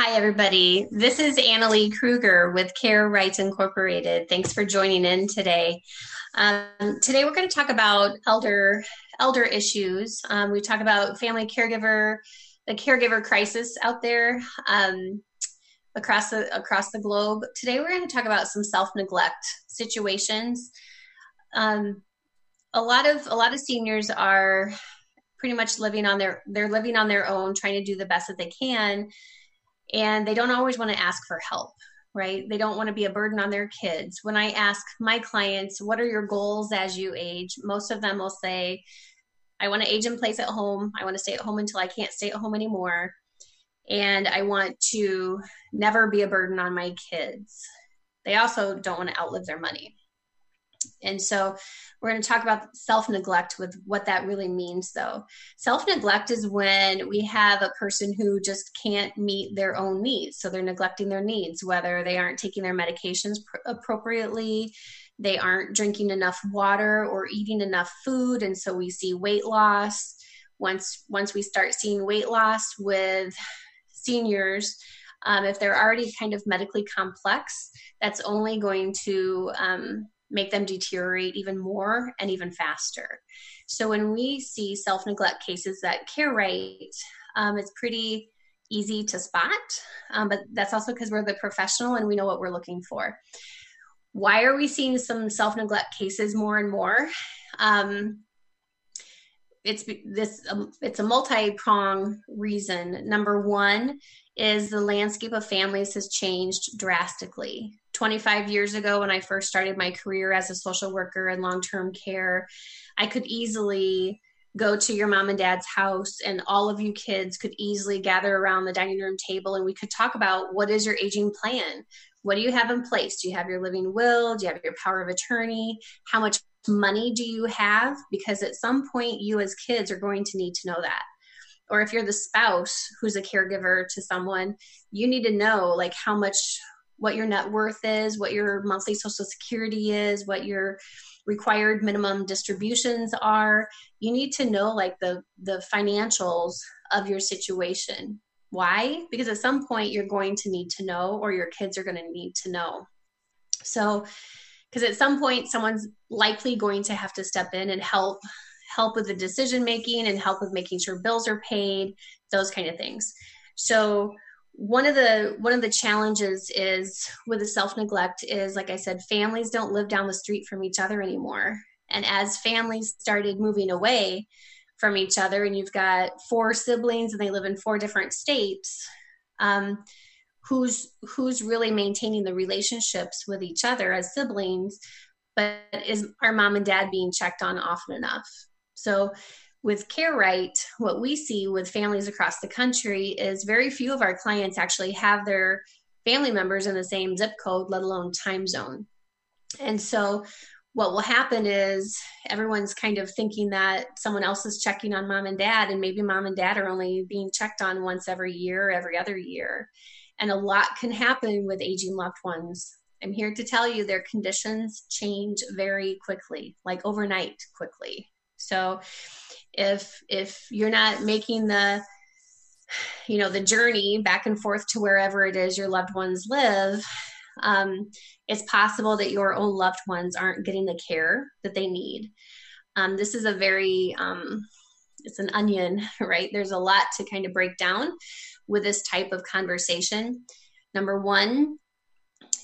Hi, everybody. This is Annalie Kruger with Care Rights Incorporated. Thanks for joining in today. Um, today, we're going to talk about elder elder issues. Um, we talk about family caregiver, the caregiver crisis out there um, across the across the globe. Today, we're going to talk about some self neglect situations. Um, a lot of a lot of seniors are pretty much living on their they're living on their own, trying to do the best that they can and they don't always want to ask for help right? They don't want to be a burden on their kids. When i ask my clients what are your goals as you age? Most of them will say i want to age in place at home. I want to stay at home until i can't stay at home anymore. And i want to never be a burden on my kids. They also don't want to outlive their money and so we're going to talk about self neglect with what that really means, though. Self neglect is when we have a person who just can't meet their own needs. So they're neglecting their needs, whether they aren't taking their medications pr- appropriately, they aren't drinking enough water or eating enough food. And so we see weight loss. Once, once we start seeing weight loss with seniors, um, if they're already kind of medically complex, that's only going to um, make them deteriorate even more and even faster. So when we see self neglect cases that care right, um, it's pretty easy to spot, um, but that's also because we're the professional and we know what we're looking for. Why are we seeing some self neglect cases more and more? Um, it's this um, it's a multi-prong reason number one is the landscape of families has changed drastically 25 years ago when I first started my career as a social worker in long term care, I could easily go to your mom and dad's house and all of you kids could easily gather around the dining room table and we could talk about what is your aging plan? What do you have in place? Do you have your living will? Do you have your power of attorney? How much money do you have? Because at some point, you as kids are going to need to know that or if you're the spouse who's a caregiver to someone you need to know like how much what your net worth is, what your monthly social security is, what your required minimum distributions are. You need to know like the the financials of your situation. Why? Because at some point you're going to need to know or your kids are going to need to know. So because at some point someone's likely going to have to step in and help help with the decision making and help with making sure bills are paid, those kind of things. So one of the one of the challenges is with the self neglect is like i said families don't live down the street from each other anymore. And as families started moving away from each other and you've got four siblings and they live in four different states um, who's who's really maintaining the relationships with each other as siblings but is our mom and dad being checked on often enough? So with Care Right, what we see with families across the country is very few of our clients actually have their family members in the same zip code, let alone time zone. And so what will happen is everyone's kind of thinking that someone else is checking on mom and dad, and maybe mom and dad are only being checked on once every year, every other year. And a lot can happen with aging loved ones. I'm here to tell you their conditions change very quickly, like overnight quickly. So if if you're not making the you know the journey back and forth to wherever it is your loved ones live um, it's possible that your own loved ones aren't getting the care that they need. Um, this is a very um, it's an onion right? There's a lot to kind of break down with this type of conversation. Number one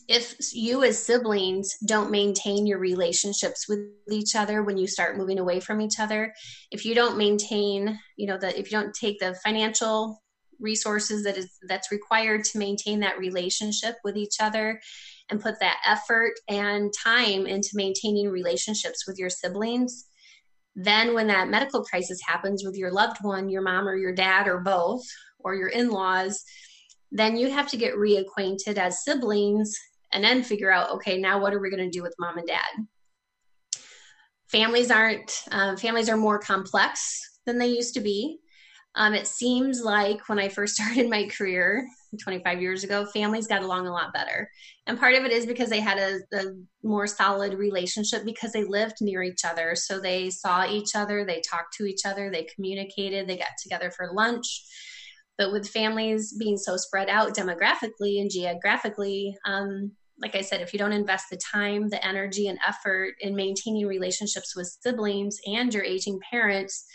if you as siblings don't maintain your relationships with each other when you start moving away from each other if you don't maintain you know that if you don't take the financial resources that is that's required to maintain that relationship with each other and put that effort and time into maintaining relationships with your siblings then when that medical crisis happens with your loved one your mom or your dad or both or your in-laws then you have to get reacquainted as siblings and then figure out, okay, now what are we going to do with mom and dad? Families aren't, uh, families are more complex than they used to be. Um, it seems like when I first started my career 25 years ago, families got along a lot better. And part of it is because they had a, a, more solid relationship because they lived near each other. So they saw each other, they talked to each other, they communicated, they got together for lunch. But with families being so spread out demographically and geographically, um, like I said, if you don't invest the time, the energy, and effort in maintaining relationships with siblings and your aging parents,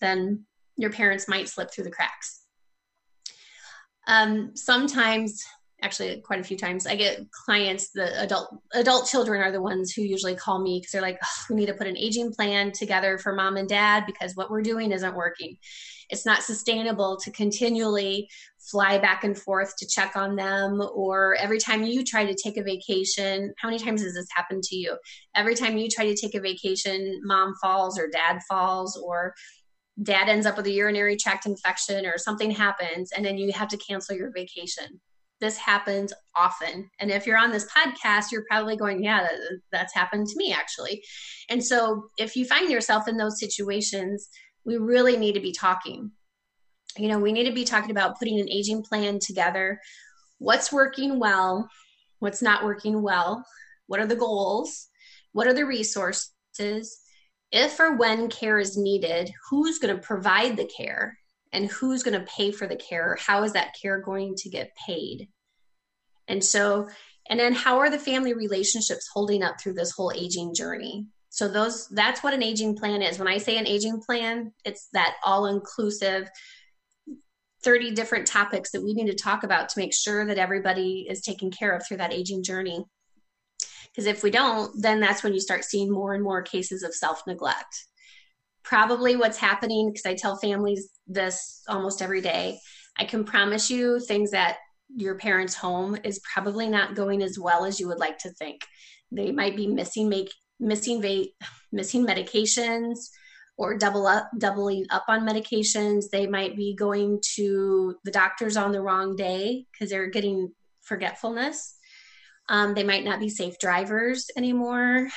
then your parents might slip through the cracks. Um, sometimes, actually, quite a few times, I get clients. The adult adult children are the ones who usually call me because they're like, oh, "We need to put an aging plan together for mom and dad because what we're doing isn't working. It's not sustainable to continually fly back and forth to check on them or every time you try to take a vacation how many times has this happened to you? Every time you try to take a vacation mom falls or dad falls or dad ends up with a urinary tract infection or something happens and then you have to cancel your vacation. This happens often. And if you're on this podcast you're probably going yeah that, that's happened to me actually. And so if you find yourself in those situations we really need to be talking you know we need to be talking about putting an aging plan together what's working well what's not working well what are the goals what are the resources if or when care is needed, who's going to provide the care and who's going to pay for the care? How is that care going to get paid? And so, and then how are the family relationships holding up through this whole aging journey? So those that's what an aging plan is. When I say an aging plan, it's that all-inclusive 30 different topics that we need to talk about to make sure that everybody is taken care of through that aging journey. Because if we don't, then that's when you start seeing more and more cases of self neglect. Probably what's happening, because I tell families this almost every day, I can promise you things at your parents' home is probably not going as well as you would like to think. They might be missing make missing va- missing medications or double up doubling up on medications. They might be going to the doctors on the wrong day because they're getting forgetfulness. Um, they might not be safe drivers anymore.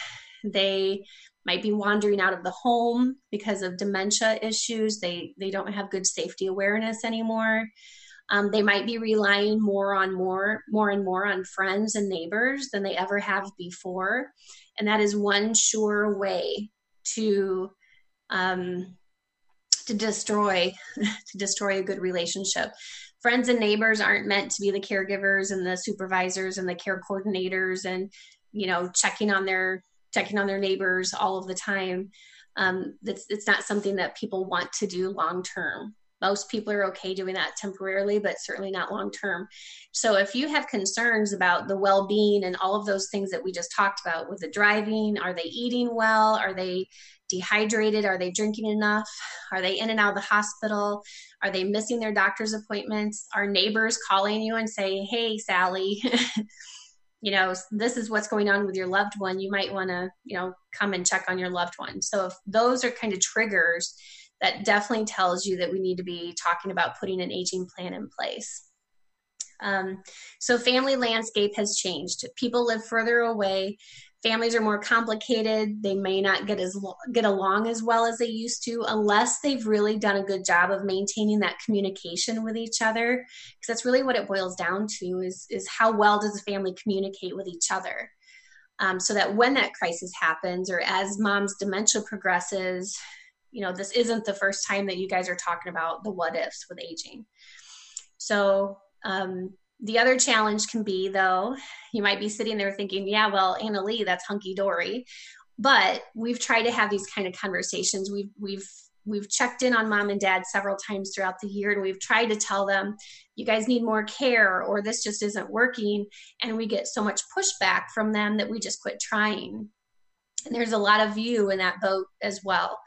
They might be wandering out of the home because of dementia issues. They they don't have good safety awareness anymore. Um, they might be relying more on more more and more on friends and neighbors than they ever have before, and that is one sure way to um, to destroy to destroy a good relationship. Friends and neighbors aren't meant to be the caregivers and the supervisors and the care coordinators and you know checking on their checking on their neighbors all of the time. Um, it's, it's not something that people want to do long term most people are okay doing that temporarily but certainly not long term so if you have concerns about the well-being and all of those things that we just talked about with the driving are they eating well are they dehydrated? Are they drinking enough? Are they in and out of the hospital? Are they missing their doctor's appointments? Are neighbors calling you and say, "Hey, Sally, you know, this is what's going on with your loved one. You might want to, you know, come and check on your loved one." So if those are kind of triggers, that definitely tells you that we need to be talking about putting an aging plan in place. Um, so family landscape has changed. People live further away families are more complicated they may not get as get along as well as they used to unless they've really done a good job of maintaining that communication with each other because that's really what it boils down to is is how well does the family communicate with each other um, so that when that crisis happens or as mom's dementia progresses you know this isn't the first time that you guys are talking about the what ifs with aging so um, the other challenge can be, though, you might be sitting there thinking, yeah, well, Anna Lee, that's hunky dory. But we've tried to have these kind of conversations. We've, we've, we've checked in on mom and dad several times throughout the year and we've tried to tell them you guys need more care or this just isn't working and we get so much pushback from them that we just quit trying and there's a lot of you in that boat as well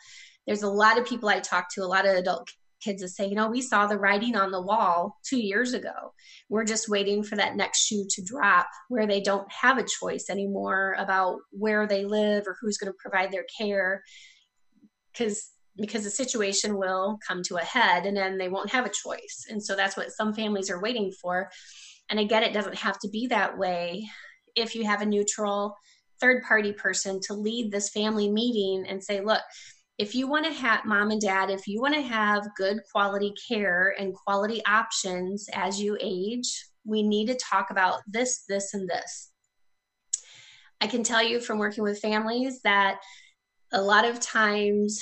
there's a lot of people i talk to a lot of adult kids that say, you know, we saw the writing on the wall two years ago. We're just waiting for that next shoe to drop where they don't have a choice anymore about where they live or who's going to provide their care. Because because the situation will come to a head and then they won't have a choice. And so that's what some families are waiting for. And again, it doesn't have to be that way if you have a neutral third party person to lead this family meeting and say, look, if you want to have mom and dad, if you want to have good quality care and quality options as you age, we need to talk about this, this, and this. I can tell you from working with families that a lot of times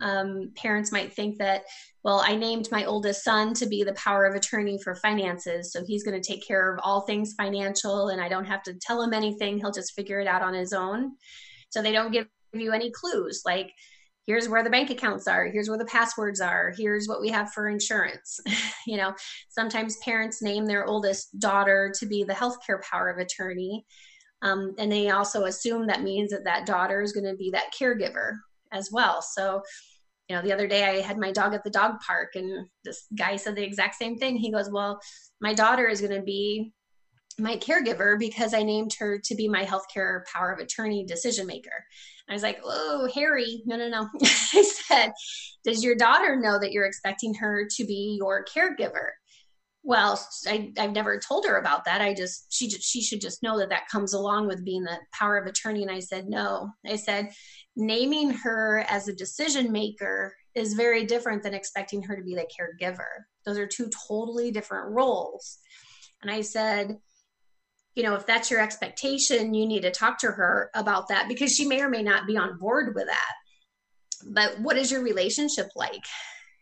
um, parents might think that, well, I named my oldest son to be the power of attorney for finances. So he's going to take care of all things financial and I don't have to tell him anything. He'll just figure it out on his own. So they don't give you any clues like, here's where the bank accounts are here's where the passwords are here's what we have for insurance. You know sometimes parents name their oldest daughter to be the healthcare power of attorney um, and they also assume that means that that daughter is going to be that caregiver as well. So you know the other day i had my dog at the dog park and this guy said the exact same thing. He goes well my daughter is going to be my caregiver because I named her to be my healthcare power of attorney decision maker. I was like, oh, Harry, no, no, no. I said, does your daughter know that you're expecting her to be your caregiver? Well, I, I've never told her about that. I just, she, just she should just know that that comes along with being the power of attorney. And I said, no. I said, naming her as a decision maker is very different than expecting her to be the caregiver. Those are two totally different roles. And I said, you know, if that's your expectation, you need to talk to her about that because she may or may not be on board with that. But what is your relationship like?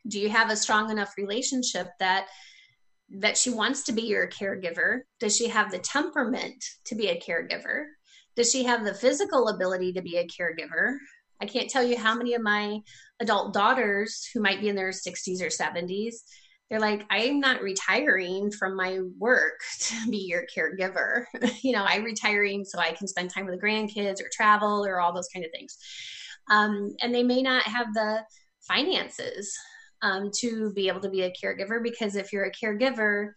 Do you have a strong enough relationship that that she wants to be your caregiver? Does she have the temperament to be a caregiver? Does she have the physical ability to be a caregiver? I can't tell you how many of my adult daughters who might be in their 60s or 70s they're like, I'm not retiring from my work to be your caregiver. you know, I'm retiring so I can spend time with the grandkids or travel or all those kind of things. Um, and they may not have the finances um, to be able to be a caregiver because if you're a caregiver,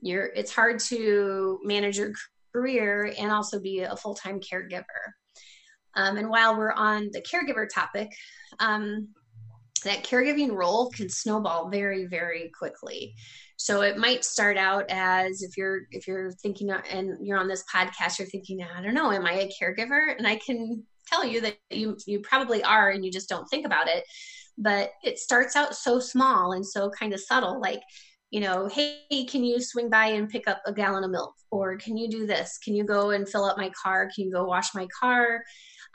you're it's hard to manage your career and also be a full-time caregiver. Um, and while we're on the caregiver topic, um, that caregiving role can snowball very very quickly. So it might start out as if you're if you're thinking and you're on this podcast you're thinking i don't know am i a caregiver? And i can tell you that you you probably are and you just don't think about it. But it starts out so small and so kind of subtle like you know hey can you swing by and pick up a gallon of milk? Or can you do this? Can you go and fill up my car? Can you go wash my car?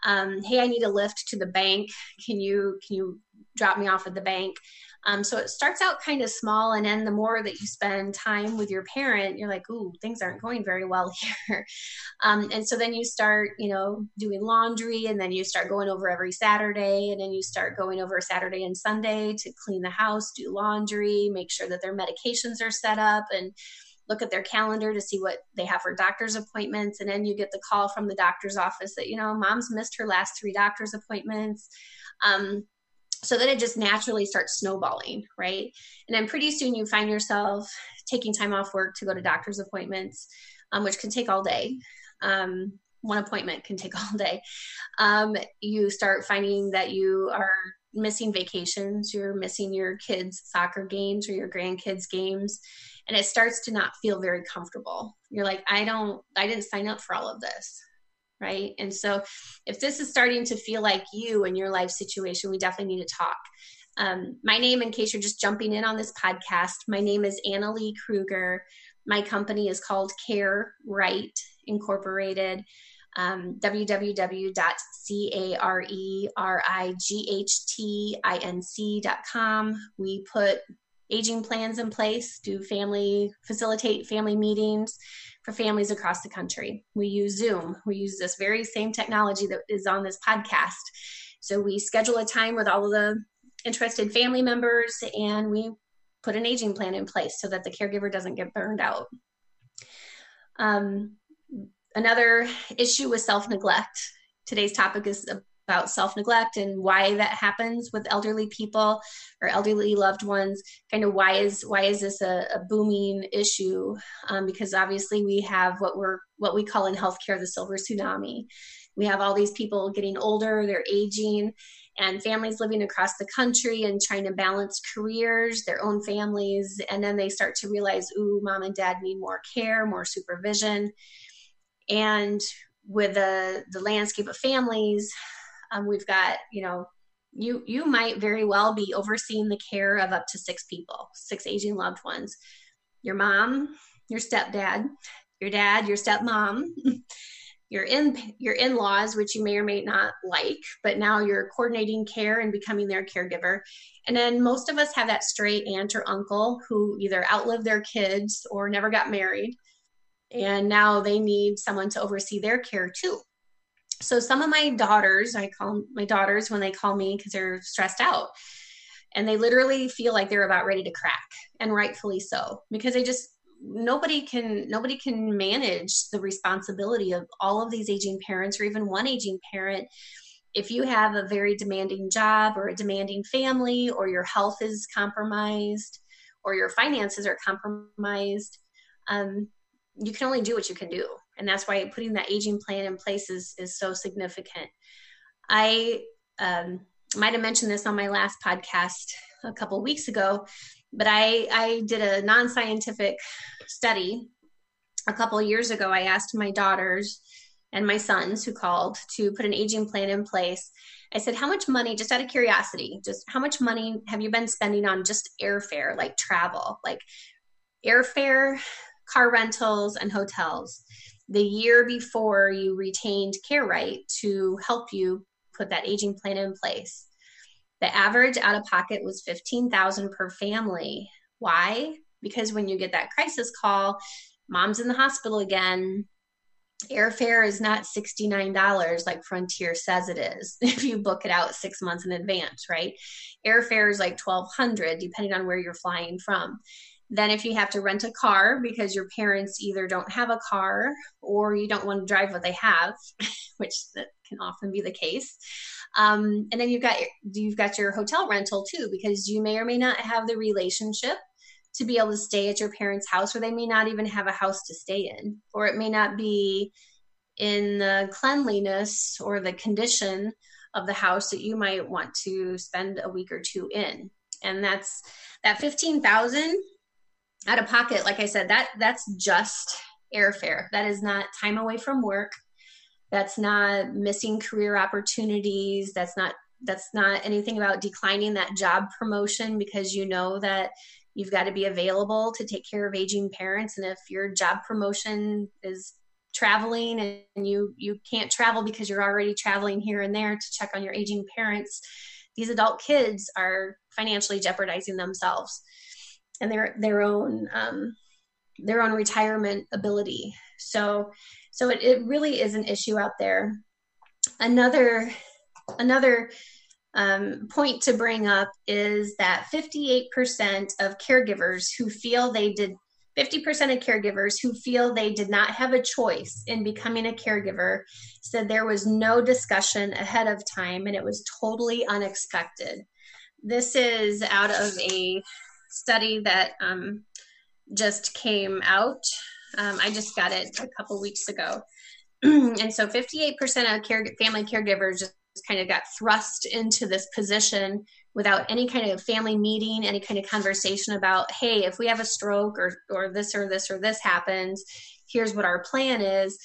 Um, hey i need a lift to the bank. Can you can you drop me off at the bank. Um, so it starts out kind of small, and then the more that you spend time with your parent, you're like, "Ooh, things aren't going very well here." Um, and so then you start, you know, doing laundry, and then you start going over every Saturday, and then you start going over Saturday and Sunday to clean the house, do laundry, make sure that their medications are set up, and look at their calendar to see what they have for doctor's appointments. And then you get the call from the doctor's office that, you know, mom's missed her last three doctor's appointments. Um, so then it just naturally starts snowballing, right? And then pretty soon you find yourself taking time off work to go to doctor's appointments, um, which can take all day. Um, one appointment can take all day. Um, you start finding that you are missing vacations, you're missing your kids' soccer games or your grandkids' games, and it starts to not feel very comfortable. You're like, I don't, I didn't sign up for all of this right? And so if this is starting to feel like you and your life situation, we definitely need to talk. Um, my name, in case you're just jumping in on this podcast, my name is Anna Lee Kruger. My company is called Care Right Incorporated. Um, www.carerightinc.com. We put aging plans in place, do family, facilitate family meetings for families across the country. We use Zoom. We use this very same technology that is on this podcast. So we schedule a time with all of the interested family members and we put an aging plan in place so that the caregiver doesn't get burned out. Um, another issue with self neglect. Today's topic is about self neglect and why that happens with elderly people or elderly loved ones. Kind of why is why is this a, a booming issue? Um, because obviously we have what we're what we call in healthcare the silver tsunami. We have all these people getting older, they're aging, and families living across the country and trying to balance careers, their own families, and then they start to realize, ooh, mom and dad need more care, more supervision And with the the landscape of families, um, we've got you know you you might very well be overseeing the care of up to six people, six aging loved ones. Your mom, your stepdad, your dad, your stepmom, your in your in-laws which you may or may not like but now you're coordinating care and becoming their caregiver. And then most of us have that stray aunt or uncle who either outlived their kids or never got married. And now they need someone to oversee their care too so some of my daughters i call my daughters when they call me because they're stressed out and they literally feel like they're about ready to crack and rightfully so because they just nobody can nobody can manage the responsibility of all of these aging parents or even one aging parent. If you have a very demanding job or a demanding family or your health is compromised or your finances are compromised um, you can only do what you can do and that's why putting that aging plan in place is, is so significant i um, might have mentioned this on my last podcast a couple weeks ago but I, I did a non scientific study a couple years ago. I asked my daughters and my sons who called to put an aging plan in place. I said, How much money, just out of curiosity, just how much money have you been spending on just airfare, like travel, like airfare, car rentals, and hotels the year before you retained Care Right to help you put that aging plan in place? The average out of pocket was 15,000 per family. Why? Because when you get that crisis call, mom's in the hospital again, airfare is not $69 like Frontier says it is if you book it out 6 months in advance, right? Airfare is like 1200 depending on where you're flying from. Then if you have to rent a car because your parents either don't have a car or you don't want to drive what they have, which that can often be the case, um, and then you've got you've got your hotel rental too, because you may or may not have the relationship to be able to stay at your parents' house, or they may not even have a house to stay in, or it may not be in the cleanliness or the condition of the house that you might want to spend a week or two in. And that's that 15,000 out of pocket like I said that that's just airfare. That is not time away from work. That's not missing career opportunities. That's not that's not anything about declining that job promotion because you know that you've got to be available to take care of aging parents. And if your job promotion is traveling and you you can't travel because you're already traveling here and there to check on your aging parents these adult kids are financially jeopardizing themselves and their their own um, their own retirement ability so so it, it really is an issue out there. Another another um, point to bring up is that 58% of caregivers who feel they did 50% of caregivers who feel they did not have a choice in becoming a caregiver said there was no discussion ahead of time and it was totally unexpected. This is out of a study that um, just came out um, I just got it a couple weeks ago. and so 58% of care, family caregivers just kind of got thrust into this position without any kind of family meeting, any kind of conversation about, hey, if we have a stroke or, or this or this or this happens, here's what our plan is.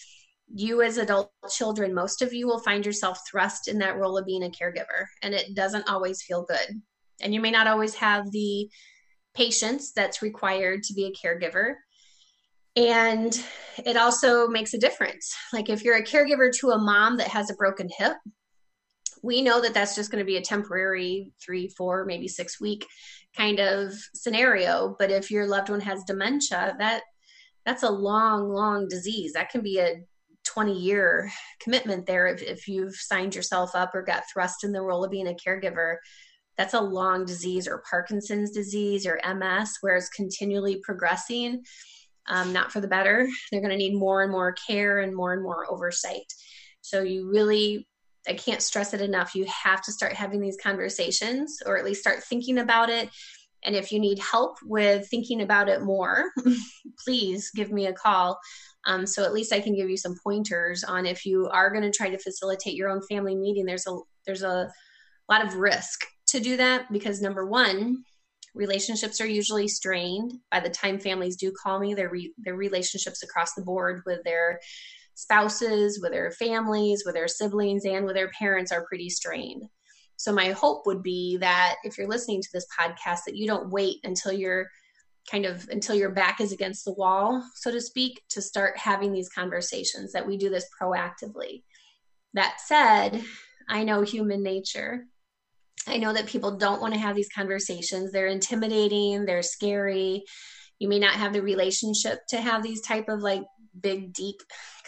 You, as adult children, most of you will find yourself thrust in that role of being a caregiver, and it doesn't always feel good. And you may not always have the patience that's required to be a caregiver. And it also makes a difference. Like if you're a caregiver to a mom that has a broken hip we know that that's just going to be a temporary three four maybe six week kind of scenario. But if your loved one has dementia that that's a long long disease. That can be a 20 year commitment there if, if you've signed yourself up or got thrust in the role of being a caregiver that's a long disease or parkinson's disease or ms where it's continually progressing um, not for the better. They're going to need more and more care and more and more oversight. So you really, I can't stress it enough. You have to start having these conversations or at least start thinking about it. And if you need help with thinking about it more, please give me a call. Um, so at least I can give you some pointers on if you are going to try to facilitate your own family meeting. There's a there's a lot of risk to do that because number one, relationships are usually strained by the time families do call me their re- their relationships across the board with their spouses, with their families, with their siblings, and with their parents are pretty strained. So my hope would be that if you're listening to this podcast, that you don't wait until you're kind of until your back is against the wall, so to speak, to start having these conversations, that we do this proactively. That said, I know human nature. I know that people don't want to have these conversations. They're intimidating, they're scary. You may not have the relationship to have these type of like big deep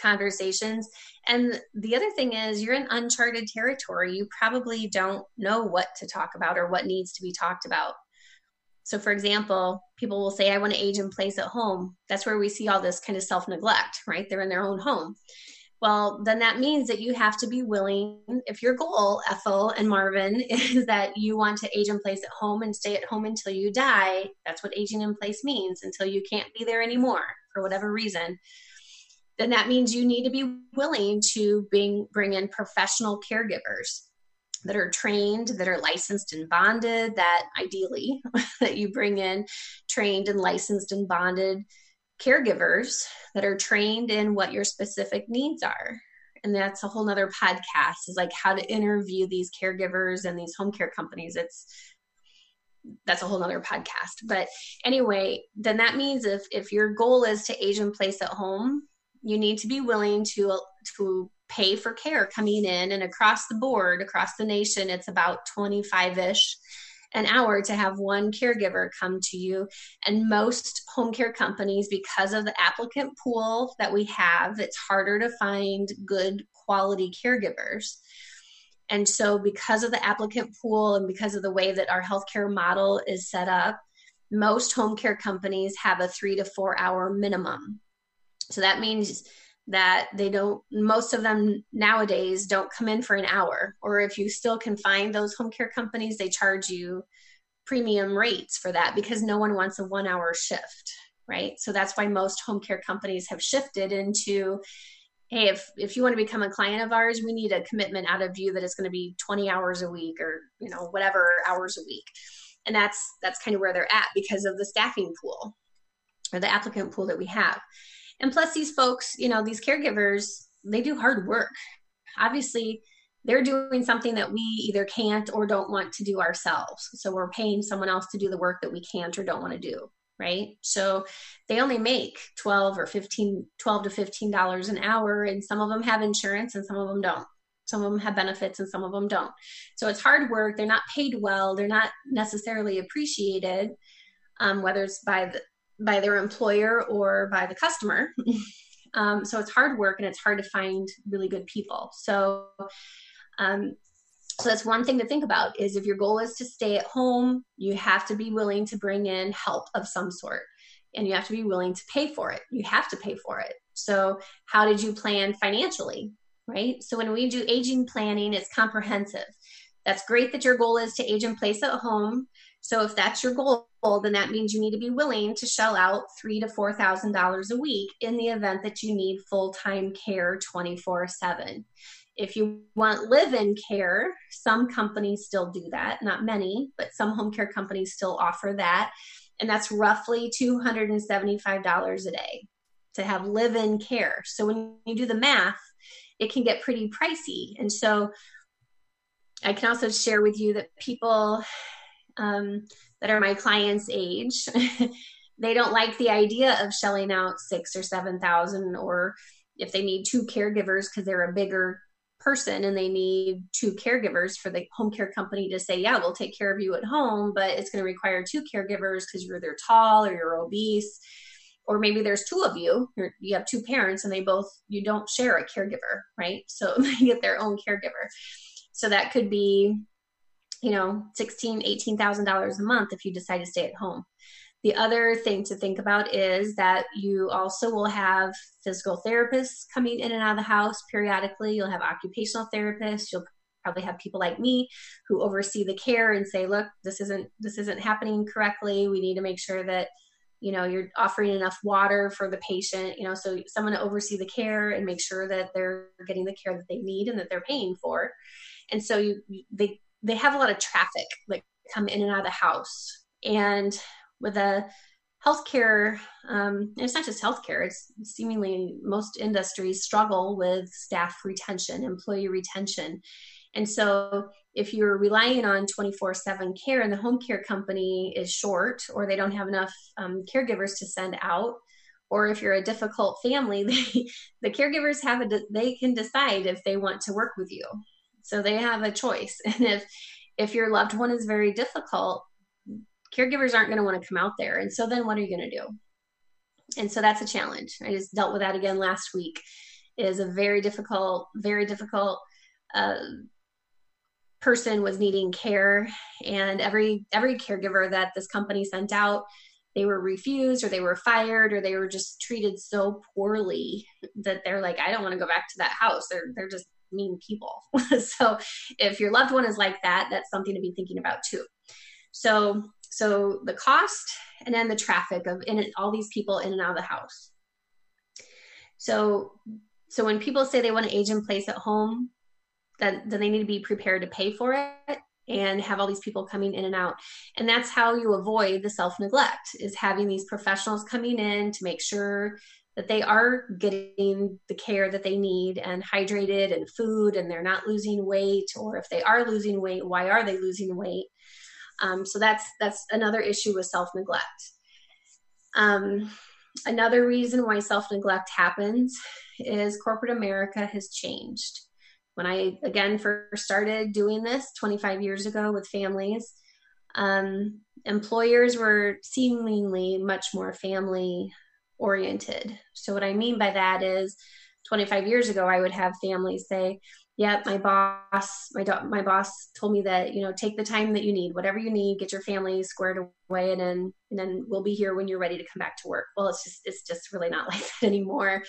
conversations. And the other thing is you're in uncharted territory. You probably don't know what to talk about or what needs to be talked about. So, for example, people will say, I want to age in place at home. That's where we see all this kind of self neglect, right? They're in their own home. Well, then that means that you have to be willing, if your goal, Ethel and Marvin, is that you want to age in place at home and stay at home until you die, that's what aging in place means, until you can't be there anymore for whatever reason, then that means you need to be willing to bring, bring in professional caregivers that are trained, that are licensed and bonded, that ideally that you bring in trained and licensed and bonded caregivers that are trained in what your specific needs are. And that's a whole nother podcast is like how to interview these caregivers and these home care companies. It's that's a whole nother podcast. But anyway, then that means if if your goal is to age in place at home, you need to be willing to to pay for care coming in and across the board across the nation it's about 25ish an hour to have one caregiver come to you. And most home care companies because of the applicant pool that we have it's harder to find good quality caregivers. And so because of the applicant pool and because of the way that our healthcare model is set up most home care companies have a 3 to 4 hour minimum. So that means that they don't most of them nowadays don't come in for an hour. Or if you still can find those home care companies they charge you premium rates for that because no one wants a 1 hour shift right? So that's why most home care companies have shifted into hey if if you want to become a client of ours we need a commitment out of you that it's going to be 20 hours a week or you know whatever hours a week. And that's that's kind of where they're at because of the staffing pool or the applicant pool that we have and plus, these folks, you know, these caregivers, they do hard work. Obviously, they're doing something that we either can't or don't want to do ourselves. So we're paying someone else to do the work that we can't or don't want to do. Right. So they only make 12 or 15, 12 to $15 an hour. And some of them have insurance and some of them don't. Some of them have benefits and some of them don't. So it's hard work. They're not paid well. They're not necessarily appreciated, um, whether it's by the, by their employer or by the customer. um, so it's hard work and it's hard to find really good people. So, um, so that's one thing to think about is if your goal is to stay at home, you have to be willing to bring in help of some sort and you have to be willing to pay for it. You have to pay for it. So, how did you plan financially? Right. So, when we do aging planning, it's comprehensive. That's great that your goal is to age in place at home. So, if that's your goal, then that means you need to be willing to shell out three to four thousand dollars a week in the event that you need full-time care 24-7 if you want live-in care some companies still do that not many but some home care companies still offer that. And that's roughly $275 a day to have live-in care. So when you do the math it can get pretty pricey. And so i can also share with you that people um, that are my clients' age, they don't like the idea of shelling out six or seven thousand, or if they need two caregivers because they're a bigger person and they need two caregivers for the home care company to say, yeah, we'll take care of you at home, but it's going to require two caregivers because you're either tall or you're obese. Or maybe there's two of you, You're, you have two parents and they both, you don't share a caregiver, right? So they get their own caregiver. So that could be you know, sixteen, eighteen thousand dollars a month if you decide to stay at home. The other thing to think about is that you also will have physical therapists coming in and out of the house periodically. You'll have occupational therapists. You'll probably have people like me who oversee the care and say, "Look, this isn't this isn't happening correctly. We need to make sure that you know you're offering enough water for the patient. You know, so someone to oversee the care and make sure that they're getting the care that they need and that they're paying for. And so you they they have a lot of traffic like come in and out of the house and with a healthcare, um, it's not just healthcare, it's seemingly most industries struggle with staff retention, employee retention. And so if you're relying on 24 7 care and the home care company is short or they don't have enough um, caregivers to send out, or if you're a difficult family, they, the caregivers have a, they can decide if they want to work with you. So they have a choice. And if, if your loved one is very difficult, caregivers aren't going to want to come out there. And so then what are you going to do? And so that's a challenge. I just dealt with that again last week. It is a very difficult, very difficult uh, person was needing care, and every every caregiver that this company sent out, they were refused or they were fired or they were just treated so poorly that they're like, I don't want to go back to that house. They're they're just mean people. so if your loved one is like that, that's something to be thinking about too. So so the cost and then the traffic of in all these people in and out of the house. So so when people say they want to age in place at home, then then they need to be prepared to pay for it and have all these people coming in and out. And that's how you avoid the self neglect is having these professionals coming in to make sure that they are getting the care that they need and hydrated and food and they're not losing weight or if they are losing weight why are they losing weight um, so that's that's another issue with self neglect. Um, another reason why self neglect happens is corporate America has changed. When I again first started doing this 25 years ago with families, um, employers were seemingly much more family oriented. So, what I mean by that is 25 years ago, I would have families say, yep my boss my do- my boss told me that you know take the time that you need whatever you need get your family squared away and then and then we'll be here when you're ready to come back to work well it's just it's just really not like that anymore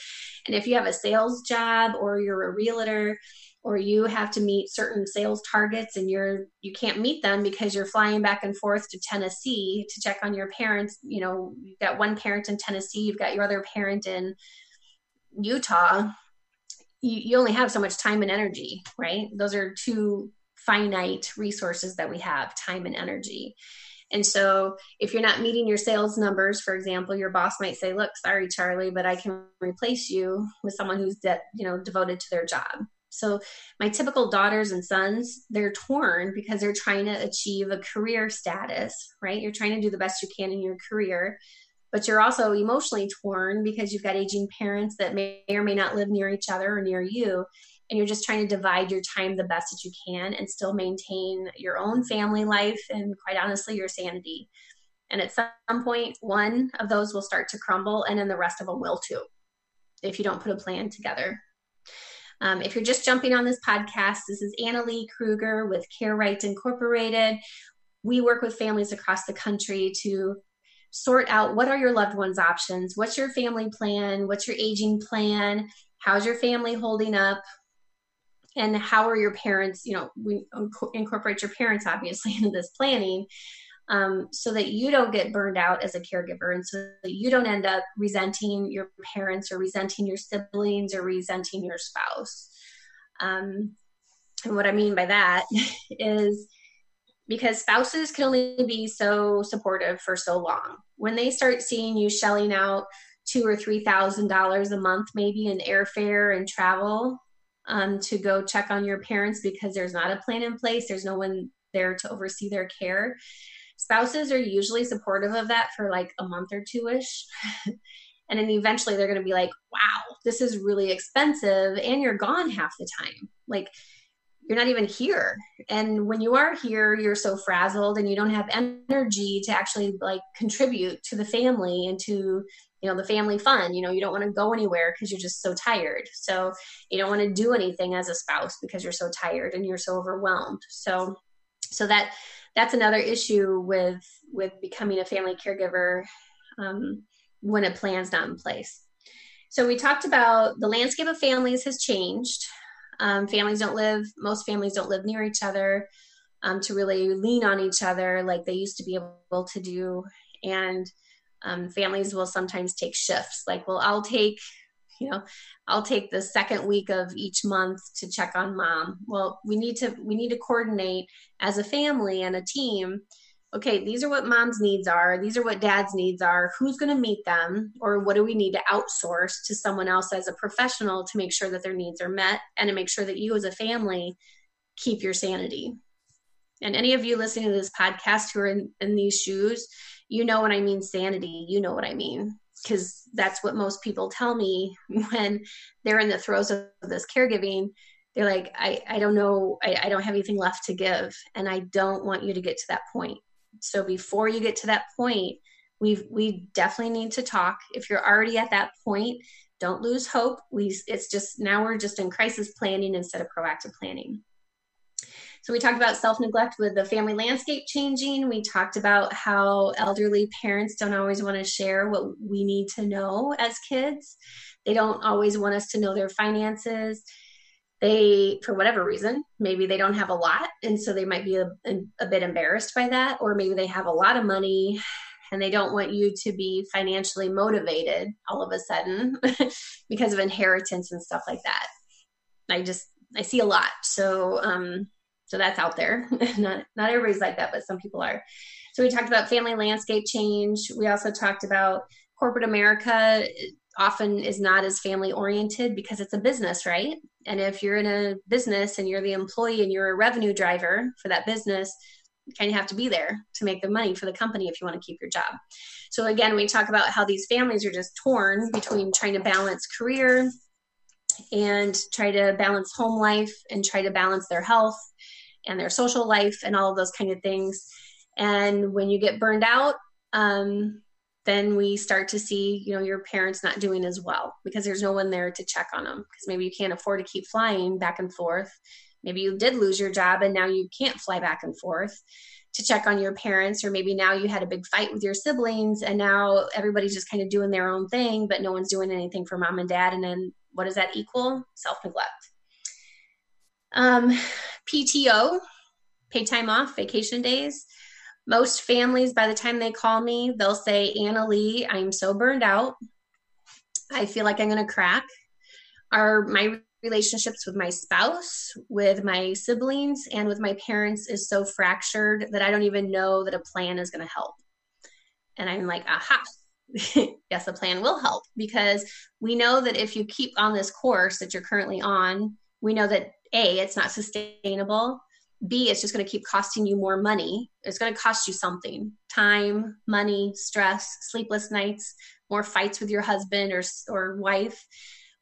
and if you have a sales job or you're a realtor or you have to meet certain sales targets and you're you can't meet them because you're flying back and forth to Tennessee to check on your parents you know you've got one parent in Tennessee you've got your other parent in Utah you, you only have so much time and energy, right? Those are two finite resources that we have time and energy. And so if you're not meeting your sales numbers, for example, your boss might say, look, sorry, Charlie, but I can replace you with someone who's de- you know, devoted to their job. So my typical daughters and sons, they're torn because they're trying to achieve a career status, right? You're trying to do the best you can in your career but you're also emotionally torn because you've got aging parents that may or may not live near each other or near you and you're just trying to divide your time the best that you can and still maintain your own family life and quite honestly your sanity and at some point one of those will start to crumble and then the rest of them will too if you don't put a plan together um, if you're just jumping on this podcast this is anna lee kruger with care right incorporated. We work with families across the country to sort out what are your loved ones options? What's your family plan? What's your aging plan? How's your family holding up? And how are your parents you know we incorporate your parents obviously into this planning um, so that you don't get burned out as a caregiver and so that you don't end up resenting your parents or resenting your siblings or resenting your spouse um, and what i mean by that is because spouses can only be so supportive for so long. When they start seeing you shelling out two or three thousand dollars a month, maybe in airfare and travel um, to go check on your parents because there's not a plan in place, there's no one there to oversee their care. Spouses are usually supportive of that for like a month or two ish. and then eventually they're going to be like, wow, this is really expensive. And you're gone half the time. Like, you're not even here and when you are here you're so frazzled and you don't have energy to actually like contribute to the family and to you know the family fun you know you don't want to go anywhere because you're just so tired so you don't want to do anything as a spouse because you're so tired and you're so overwhelmed so so that that's another issue with with becoming a family caregiver um, when a plan's not in place so we talked about the landscape of families has changed um, families don't live, most families don't live near each other um, to really lean on each other like they used to be able to do. And um, families will sometimes take shifts. Like, well, I'll take, you know, I'll take the second week of each month to check on mom. Well, we need to we need to coordinate as a family and a team okay, these are what mom's needs are, these are what dad's needs are, who's going to meet them, or what do we need to outsource to someone else as a professional to make sure that their needs are met and to make sure that you as a family keep your sanity. And any of you listening to this podcast who are in, in these shoes, you know what I mean sanity, you know what I mean. Because that's what most people tell me when they're in the throes of this caregiving. They're like i, I don't know I, I don't have anything left to give and i don't want you to get to that point. So before you get to that point we we definitely need to talk. If you're already at that point don't lose hope. We it's just now we're just in crisis planning instead of proactive planning so we talked about self neglect with the family landscape changing. We talked about how elderly parents don't always want to share what we need to know as kids. They don't always want us to know their finances they for whatever reason maybe they don't have a lot and so they might be a, a, bit embarrassed by that or maybe they have a lot of money and they don't want you to be financially motivated all of a sudden because of inheritance and stuff like that i just i see a lot so um so that's out there not not everybody's like that but some people are so we talked about family landscape change we also talked about corporate america uh, often is not as family oriented because it's a business, right? And if you're in a business and you're the employee and you're a revenue driver for that business, you kind of have to be there to make the money for the company if you want to keep your job. So again, we talk about how these families are just torn between trying to balance career and try to balance home life and try to balance their health and their social life and all of those kind of things. And when you get burned out, um, then we start to see you know your parents not doing as well because there's no one there to check on them because maybe you can't afford to keep flying back and forth. Maybe you did lose your job and now you can't fly back and forth to check on your parents or maybe now you had a big fight with your siblings and now everybody's just kind of doing their own thing but no one's doing anything for mom and dad. And then what does that equal? Self neglect um, pto paid time off vacation days most families, by the time they call me, they'll say, Anna Lee, I'm so burned out. I feel like I'm going to crack. Are my relationships with my spouse, with my siblings, and with my parents is so fractured that I don't even know that a plan is going to help. And I'm like, aha, yes, a plan will help because we know that if you keep on this course that you're currently on, we know that A, it's not sustainable. B, it's just going to keep costing you more money. It's going to cost you something time, money, stress, sleepless nights, more fights with your husband or, or wife,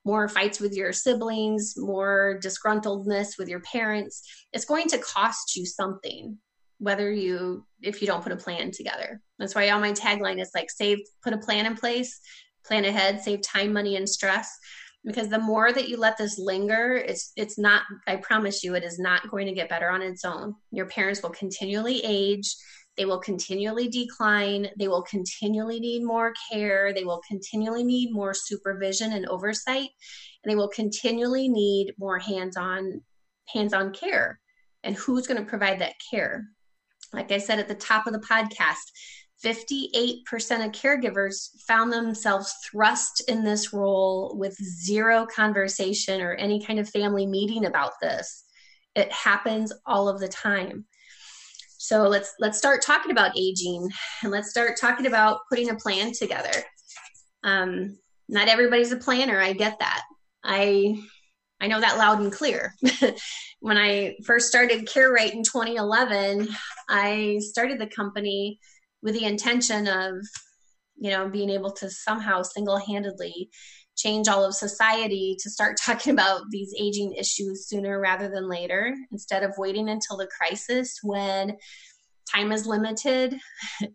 more fights with your siblings, more disgruntledness with your parents. It's going to cost you something, whether you, if you don't put a plan together. That's why all my tagline is like save, put a plan in place, plan ahead, save time, money, and stress because the more that you let this linger it's it's not i promise you it is not going to get better on its own. Your parents will continually age. They will continually decline. They will continually need more care. They will continually need more supervision and oversight. And they will continually need more hands-on hands-on care. And who's going to provide that care? Like i said at the top of the podcast 58% of caregivers found themselves thrust in this role with zero conversation or any kind of family meeting about this. It happens all of the time. So let's let's start talking about aging and let's start talking about putting a plan together. Um, not everybody's a planner. I get that. I I know that loud and clear. when I first started Care Right in 2011, I started the company with the intention of you know being able to somehow single-handedly change all of society to start talking about these aging issues sooner rather than later instead of waiting until the crisis when time is limited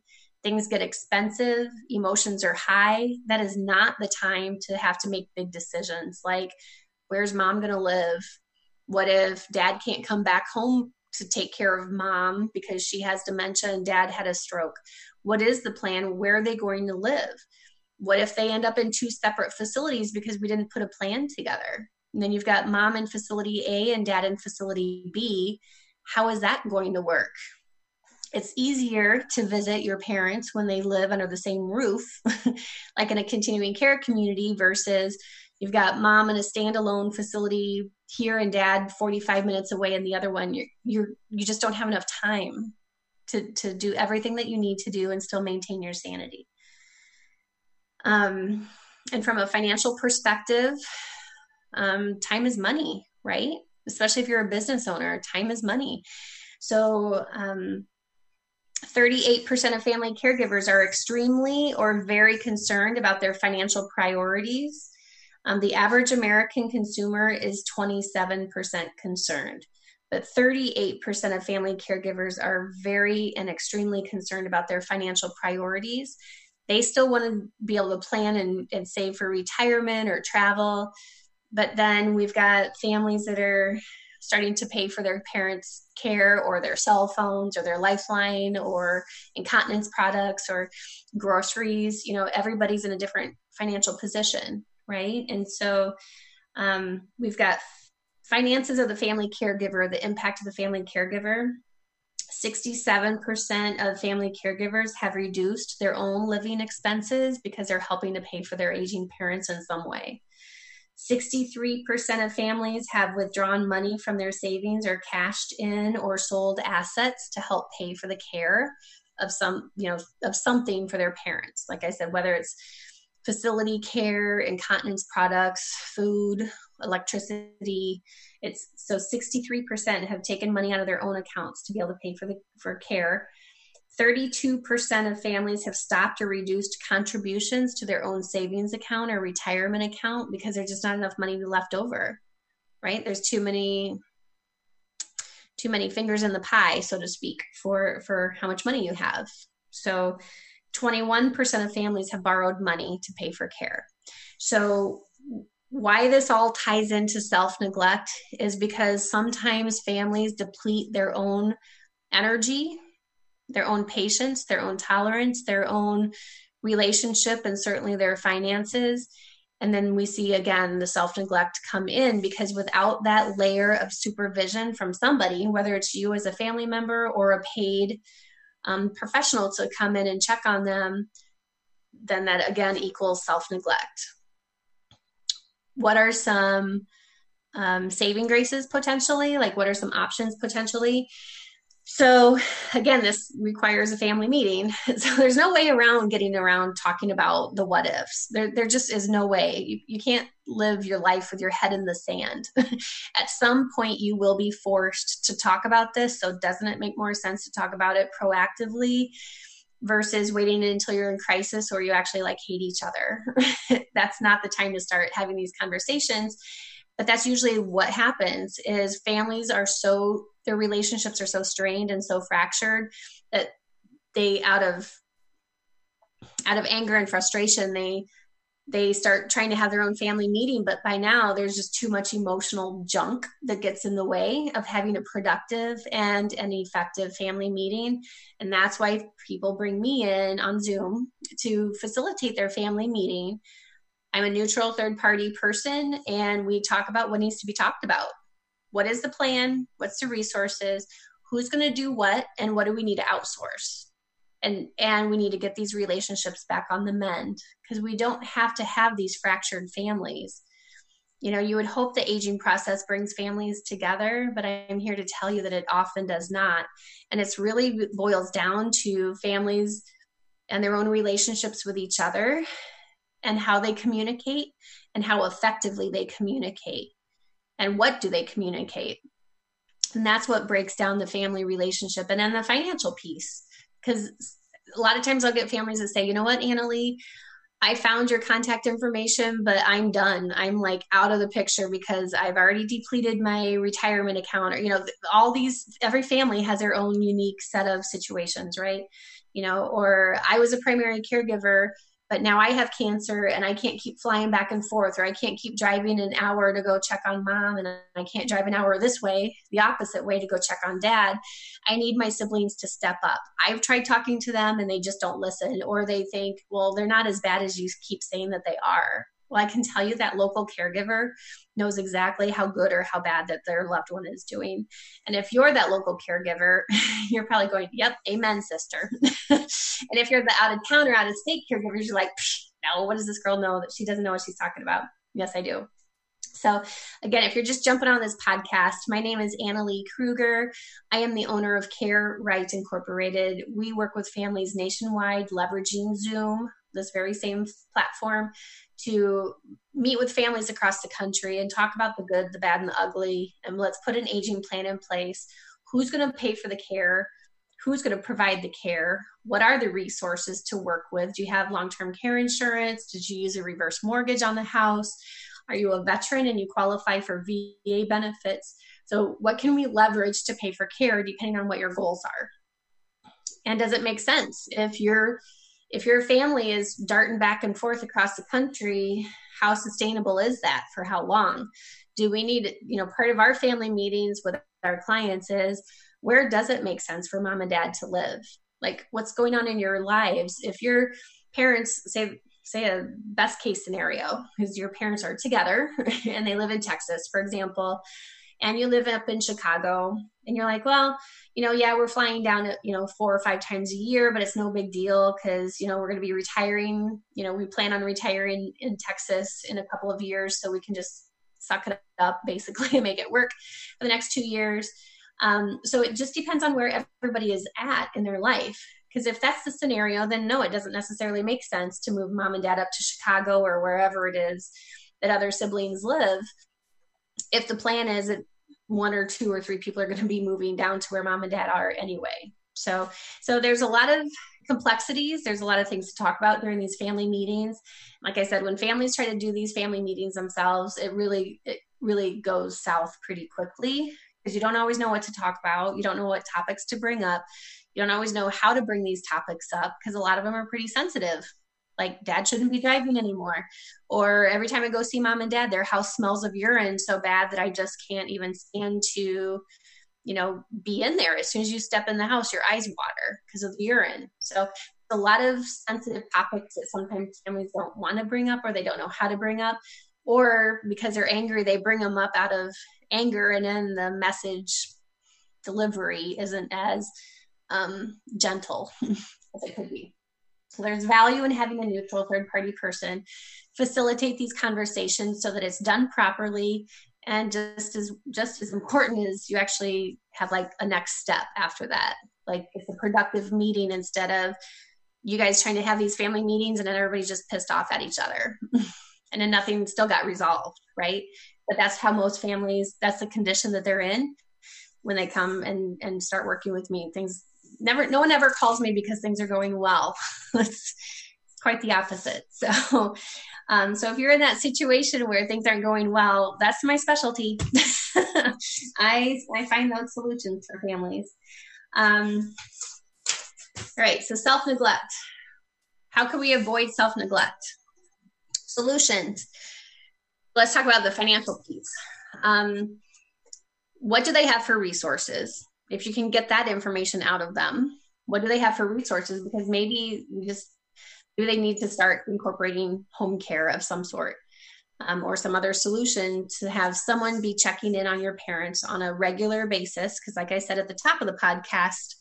things get expensive emotions are high. That is not the time to have to make big decisions like where's mom going to live? What if dad can't come back home to take care of mom because she has dementia and dad had a stroke. What is the plan? Where are they going to live? What if they end up in two separate facilities because we didn't put a plan together? And then you've got mom in facility A and dad in facility B. How is that going to work? It's easier to visit your parents when they live under the same roof, like in a continuing care community, versus you've got mom in a standalone facility here and dad 45 minutes away and the other one you're, you're you just don't have enough time to, to do everything that you need to do and still maintain your sanity. Um, and from a financial perspective, um, time is money, right? Especially if you're a business owner, time is money. So, um, 38% of family caregivers are extremely or very concerned about their financial priorities. Um, the average American consumer is 27% concerned, but 38% of family caregivers are very and extremely concerned about their financial priorities. They still want to be able to plan and, and save for retirement or travel. But then we've got families that are starting to pay for their parents' care or their cell phones or their lifeline or incontinence products or groceries. You know, everybody's in a different financial position, right? And so um, we've got finances of the family caregiver, the impact of the family caregiver. 67% of family caregivers have reduced their own living expenses because they're helping to pay for their aging parents in some way. 63% of families have withdrawn money from their savings or cashed in or sold assets to help pay for the care of some, you know, of something for their parents. Like I said, whether it's facility care, incontinence products, food, electricity. It's so 63% have taken money out of their own accounts to be able to pay for the for care. 32% of families have stopped or reduced contributions to their own savings account or retirement account because there's just not enough money left over. Right? There's too many too many fingers in the pie, so to speak, for for how much money you have. So 21% of families have borrowed money to pay for care. So why this all ties into self neglect is because sometimes families deplete their own energy their own patience, their own tolerance, their own relationship, and certainly their finances. And then we see again the self neglect come in because without that layer of supervision from somebody, whether it's you as a family member or a paid um, professional to come in and check on them, then that again equals self neglect. What are some um, saving graces potentially? Like, what are some options potentially? So again, this requires a family meeting. So there's no way around getting around talking about the what ifs. There, there just is no way. You, you can't live your life with your head in the sand. At some point, you will be forced to talk about this. So doesn't it make more sense to talk about it proactively? versus waiting until you're in crisis or you actually like hate each other. That's not the time to start having these conversations but that's usually what happens is families are so their relationships are so strained and so fractured that they out of out of anger and frustration they they start trying to have their own family meeting. But by now there's just too much emotional junk that gets in the way of having a productive and an effective family meeting. And that's why people bring me in on zoom to facilitate their family meeting. I'm a neutral third party person, and we talk about what needs to be talked about. What is the plan? What's the resources? Who's going to do what? And what do we need to outsource? And, and we need to get these relationships back on the mend because we don't have to have these fractured families. You know, you would hope the aging process brings families together, but I'm here to tell you that it often does not. And it's really boils down to families and their own relationships with each other and how they communicate and how effectively they communicate and what do they communicate and that's what breaks down the family relationship and then the financial piece because a lot of times i'll get families that say you know what annalie I found your contact information, but I'm done. I'm like out of the picture because I've already depleted my retirement account. Or, you know, all these, every family has their own unique set of situations, right? You know, or I was a primary caregiver but now I have cancer and I can't keep flying back and forth, or I can't keep driving an hour to go check on mom, and I can't drive an hour this way, the opposite way to go check on dad. I need my siblings to step up. I've tried talking to them and they just don't listen, or they think, well, they're not as bad as you keep saying that they are. Well, I can tell you that local caregiver knows exactly how good or how bad that their loved one is doing. And if you're that local caregiver, you're probably going, Yep, amen, sister. and if you're the out of town or out of state caregivers, you're like, No, what does this girl know that she doesn't know what she's talking about? Yes, I do. So, again, if you're just jumping on this podcast, my name is Annalie Kruger. I am the owner of Care Right Incorporated. We work with families nationwide, leveraging Zoom, this very same platform, to meet with families across the country and talk about the good, the bad, and the ugly. And let's put an aging plan in place. Who's going to pay for the care? Who's going to provide the care? What are the resources to work with? Do you have long term care insurance? Did you use a reverse mortgage on the house? Are you a veteran and you qualify for VA benefits? So, what can we leverage to pay for care depending on what your goals are? And does it make sense if your if your family is darting back and forth across the country? How sustainable is that for how long? Do we need, you know, part of our family meetings with our clients is where does it make sense for mom and dad to live? Like, what's going on in your lives? If your parents say say a best case scenario because your parents are together and they live in Texas, for example, and you live up in Chicago and you're like, well, you know, yeah, we're flying down, you know, four or five times a year, but it's no big deal because, you know, we're going to be retiring. You know, we plan on retiring in Texas in a couple of years so we can just suck it up basically and make it work for the next two years. Um, so it just depends on where everybody is at in their life. Because if that's the scenario, then no, it doesn't necessarily make sense to move mom and dad up to Chicago or wherever it is that other siblings live. If the plan is that one or two or three people are going to be moving down to where mom and dad are anyway. So, so there's a lot of complexities. There's a lot of things to talk about during these family meetings. Like I said, when families try to do these family meetings themselves, it really, it really goes south pretty quickly because you don't always know what to talk about. You don't know what topics to bring up you don't always know how to bring these topics up because a lot of them are pretty sensitive like dad shouldn't be driving anymore. Or every time i go see mom and dad their house smells of urine so bad that i just can't even stand to you know be in there. As soon as you step in the house your eyes water because of the urine. So a lot of sensitive topics that sometimes families don't want to bring up or they don't know how to bring up. Or because they're angry they bring them up out of anger and then the message delivery isn't as um, gentle as it could be. There's value in having a neutral third party person facilitate these conversations so that it's done properly. And just as just as important is you actually have like a next step after that. Like it's a productive meeting instead of you guys trying to have these family meetings and then everybody's just pissed off at each other. And then nothing still got resolved right? But that's how most families that's the condition that they're in when they come and and start working with me. Things never no one ever calls me because things are going well. It's quite the opposite. So um, so if you're in that situation where things aren't going well that's my specialty. I i find those solutions for families. Um, all right so self-neglect. How can we avoid self-neglect? Solutions. Let's talk about the financial piece. Um, what do they have for resources if you can get that information out of them what do they have for resources? Because maybe you just do they need to start incorporating home care of some sort um, or some other solution to have someone be checking in on your parents on a regular basis. Because like i said at the top of the podcast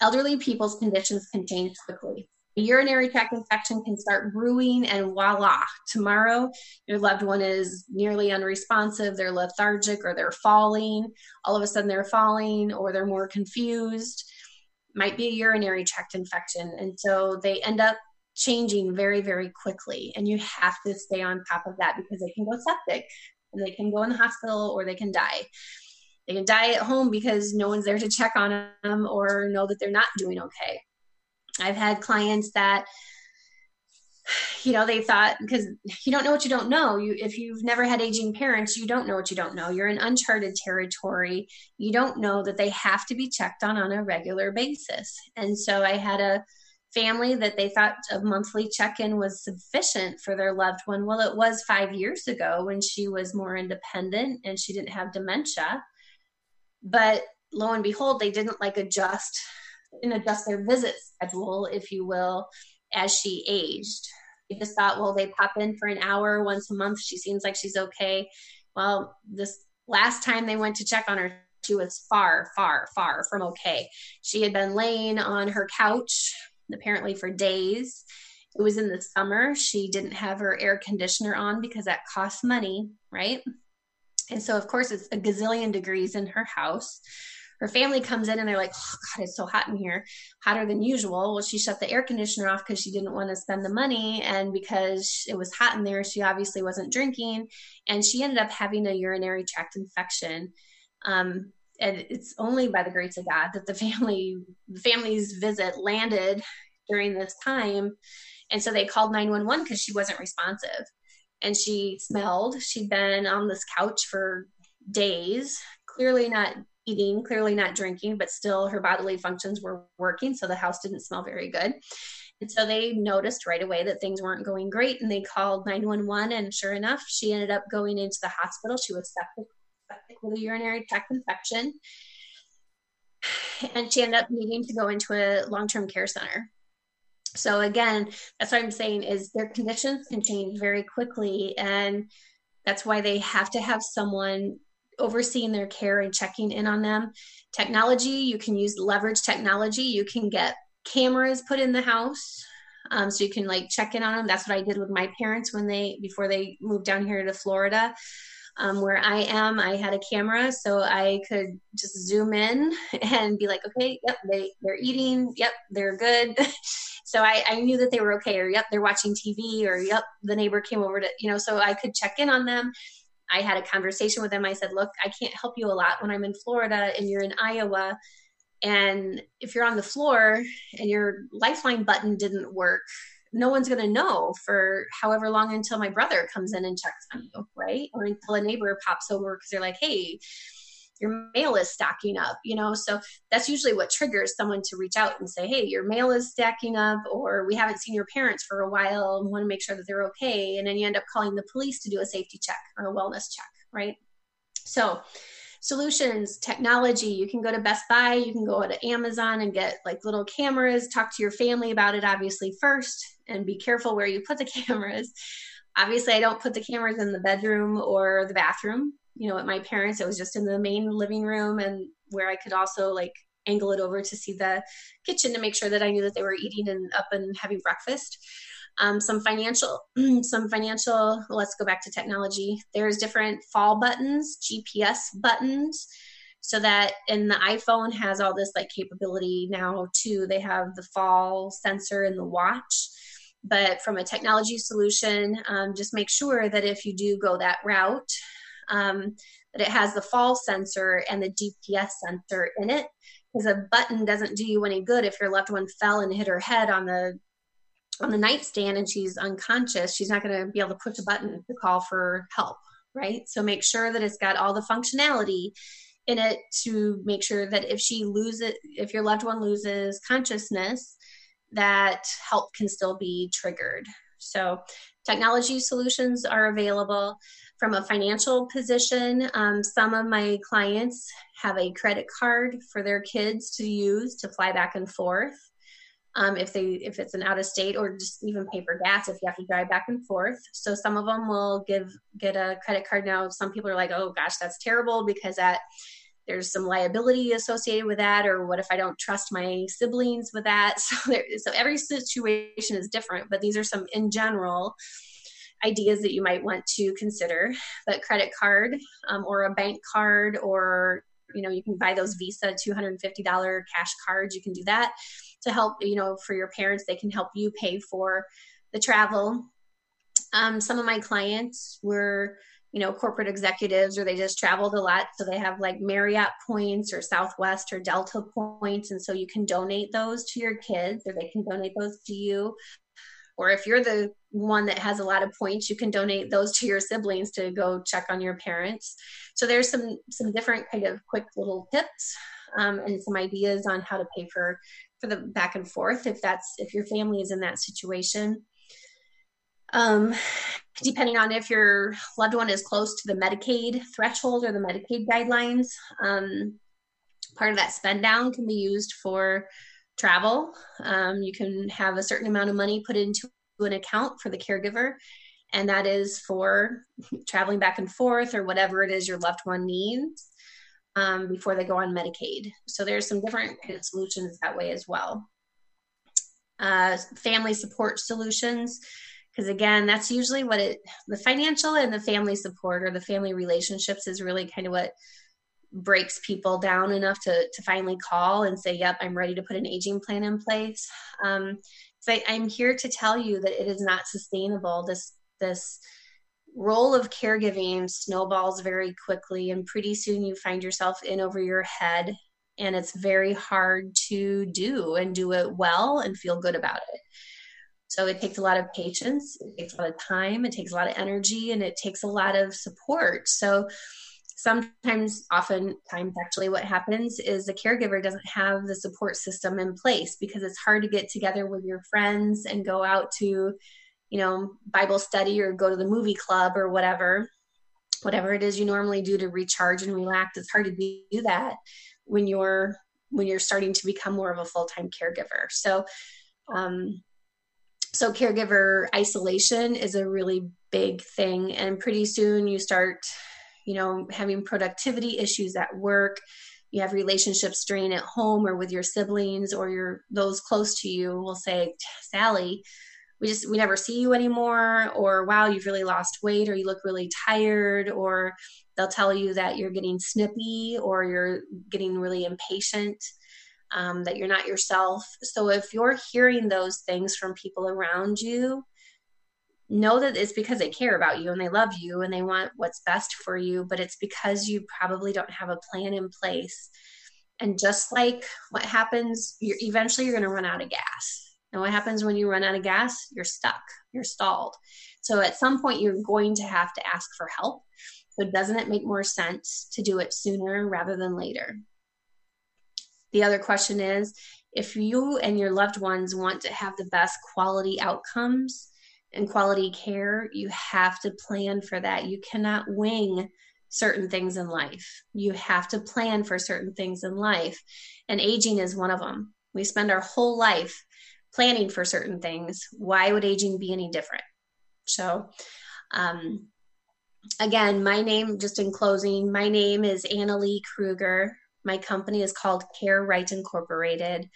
elderly people's conditions can change quickly a urinary tract infection can start brewing, and voila, tomorrow your loved one is nearly unresponsive, they're lethargic, or they're falling. All of a sudden, they're falling, or they're more confused. Might be a urinary tract infection. And so they end up changing very, very quickly. And you have to stay on top of that because they can go septic and they can go in the hospital or they can die. They can die at home because no one's there to check on them or know that they're not doing okay. I've had clients that you know they thought because you don't know what you don't know. You if you've never had aging parents you don't know what you don't know. You're in uncharted territory. You don't know that they have to be checked on on a regular basis. And so i had a family that they thought a monthly check-in was sufficient for their loved one. Well it was five years ago when she was more independent and she didn't have dementia. But lo and behold they didn't like adjust and adjust their visit schedule, if you will, as she aged. We just thought, well, they pop in for an hour once a month. She seems like she's okay. Well, this last time they went to check on her, she was far, far, far from okay. She had been laying on her couch apparently for days it was in the summer. She didn't have her air conditioner on because that costs money, right? And so, of course, it's a gazillion degrees in her house. Her family comes in and they're like, oh, God, it's so hot in here, hotter than usual. Well, she shut the air conditioner off because she didn't want to spend the money. And because it was hot in there, she obviously wasn't drinking. And she ended up having a urinary tract infection. Um, and it's only by the grace of God that the family, the family's visit landed during this time. And so they called 911 because she wasn't responsive and she smelled. She'd been on this couch for days, clearly not eating, clearly not drinking, but still her bodily functions were working. So the house didn't smell very good. And so they noticed right away that things weren't going great and they called 911. And sure enough, she ended up going into the hospital. She was septic, with a urinary tract infection. And she ended up needing to go into a long term care center. So again, that's what I'm saying is their conditions can change very quickly and that's why they have to have someone overseeing their care and checking in on them. Technology, you can use leverage technology. You can get cameras put in the house. Um, so you can like check in on them. That's what I did with my parents when they before they moved down here to Florida. Um, where I am, I had a camera, so I could just zoom in and be like, okay, yep, they they're eating, yep, they're good. so I, I knew that they were okay, or yep, they're watching TV, or yep, the neighbor came over to, you know, so I could check in on them I had a conversation with them. I said, look, I can't help you a lot when I'm in Florida and you're in Iowa. And if you're on the floor and your lifeline button didn't work, no one's going to know for however long until my brother comes in and checks on you, right? Or until a neighbor pops over because they're like, hey, your mail is stacking up, you know? So that's usually what triggers someone to reach out and say, hey, your mail is stacking up, or we haven't seen your parents for a while and want to make sure that they're okay. And then you end up calling the police to do a safety check or a wellness check, right? So, solutions, technology. You can go to Best Buy, you can go to Amazon and get like little cameras, talk to your family about it, obviously, first, and be careful where you put the cameras. Obviously, I don't put the cameras in the bedroom or the bathroom you know, at my parents, it was just in the main living room and where I could also like angle it over to see the kitchen to make sure that I knew that they were eating and up and having breakfast. Um, some financial, some financial. Let's go back to technology. There's different fall buttons, GPS buttons, so that and the iPhone has all this like capability now too. They have the fall sensor in the watch. But from a technology solution, um, just make sure that if you do go that route, um, that it has the fall sensor and the GPS sensor in it. Because a button doesn't do you any good if your loved one fell and hit her head on the on the nightstand and she's unconscious. She's not going to be able to push a button to call for help, right? So make sure that it's got all the functionality in it to make sure that if she loses, if your loved one loses consciousness, that help can still be triggered. So technology solutions are available from a financial position, um, some of my clients have a credit card for their kids to use to fly back and forth. Um, if they if it's an out of state or just even pay for gas if you have to drive back and forth. So some of them will give get a credit card now. Some people are like, oh gosh, that's terrible because that there's some liability associated with that or what if i don't trust my siblings with that so there, so every situation is different but these are some in general ideas that you might want to consider. But credit card um, or a bank card, or you know, you can buy those Visa $250 cash cards. You can do that to help, you know, for your parents. They can help you pay for the travel. Um, some of my clients were, you know, corporate executives or they just traveled a lot. So they have like Marriott points or Southwest or Delta points. And so you can donate those to your kids or they can donate those to you or if you're the one that has a lot of points you can donate those to your siblings to go check on your parents so there's some some different kind of quick little tips um, and some ideas on how to pay for for the back and forth if that's if your family is in that situation um, depending on if your loved one is close to the medicaid threshold or the medicaid guidelines um, part of that spend down can be used for travel. Um, you can have a certain amount of money put into an account for the caregiver, and that is for traveling back and forth or whatever it is your loved one needs um, before they go on Medicaid. So there's some different kind of solutions that way as well. uh, family support solutions because again that's usually what it the financial and the family support or the family relationships is really kind of what breaks people down enough to to finally call and say yep i'm ready to put an aging plan in place. Um, so I, i'm here to tell you that it is not sustainable this this role of caregiving snowballs very quickly and pretty soon you find yourself in over your head and it's very hard to do and do it well and feel good about it so it takes a lot of patience, it takes a lot of time, it takes a lot of energy, and it takes a lot of support. So sometimes, often times actually, what happens is the caregiver doesn't have the support system in place because it's hard to get together with your friends and go out to, you know, Bible study or go to the movie club or whatever. Whatever it is you normally do to recharge and relax, it's hard to do that when you're when you're starting to become more of a full-time caregiver. So um, so caregiver isolation is a really big thing and pretty soon you start you know having productivity issues at work. You have relationship strain at home or with your siblings or your those close to you will say sally we just we never see you anymore or wow you've really lost weight or you look really tired or they'll tell you that you're getting snippy or you're getting really impatient um, that you're not yourself. So if you're hearing those things from people around you, know that it's because they care about you and they love you and they want what's best for you, but it's because you probably don't have a plan in place. And just like what happens, you're, eventually you're going to run out of gas. And what happens when you run out of gas? You're stuck, you're stalled. So at some point, you're going to have to ask for help. So doesn't it make more sense to do it sooner rather than later? The other question is if you and your loved ones want to have the best quality outcomes and quality care, you have to plan for that. You cannot wing certain things in life. You have to plan for certain things in life. And aging is one of them. We spend our whole life planning for certain things. Why would aging be any different? So, um, again, my name, just in closing, my name is Anna Lee Kruger. My company is called Care Right Incorporated.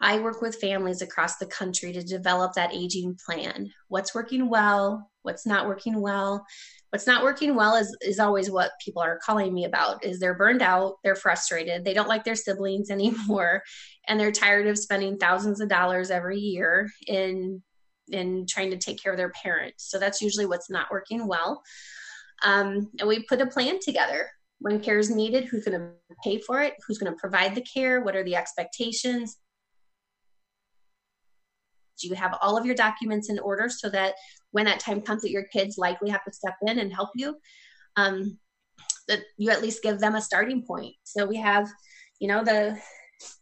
I work with families across the country to develop that aging plan. What's working well, what's not working well. What's not working well is, is always what people are calling me about is they're burned out, they're frustrated, they don't like their siblings anymore, and they're tired of spending thousands of dollars every year in in trying to take care of their parents. So that's usually what's not working well. Um, and we put a plan together when care is needed, who's going to pay for it, who's going to provide the care, what are the expectations. Do you have all of your documents in order so that when that time comes that your kids likely have to step in and help you, um, that you at least give them a starting point. So we have, you know, the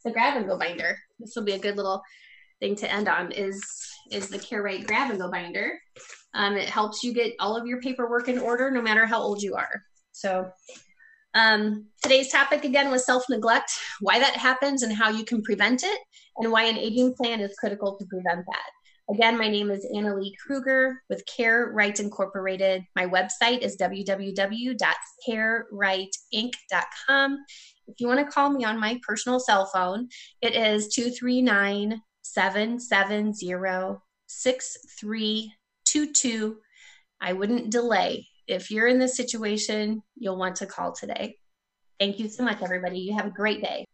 the grab and go binder. This will be a good little thing to end on is is the care right grab and go binder. Um, it helps you get all of your paperwork in order no matter how old you are. So um, today's topic again was self neglect, why that happens and how you can prevent it, and why an aging plan is critical to prevent that. Again, my name is Anna Lee Kruger with Care Right Incorporated. My website is www.carerightinc.com. If you want to call me on my personal cell phone, it is 239 770 6322. I wouldn't delay if you're in this situation, you'll want to call today. Thank you so much, everybody. You have a great day.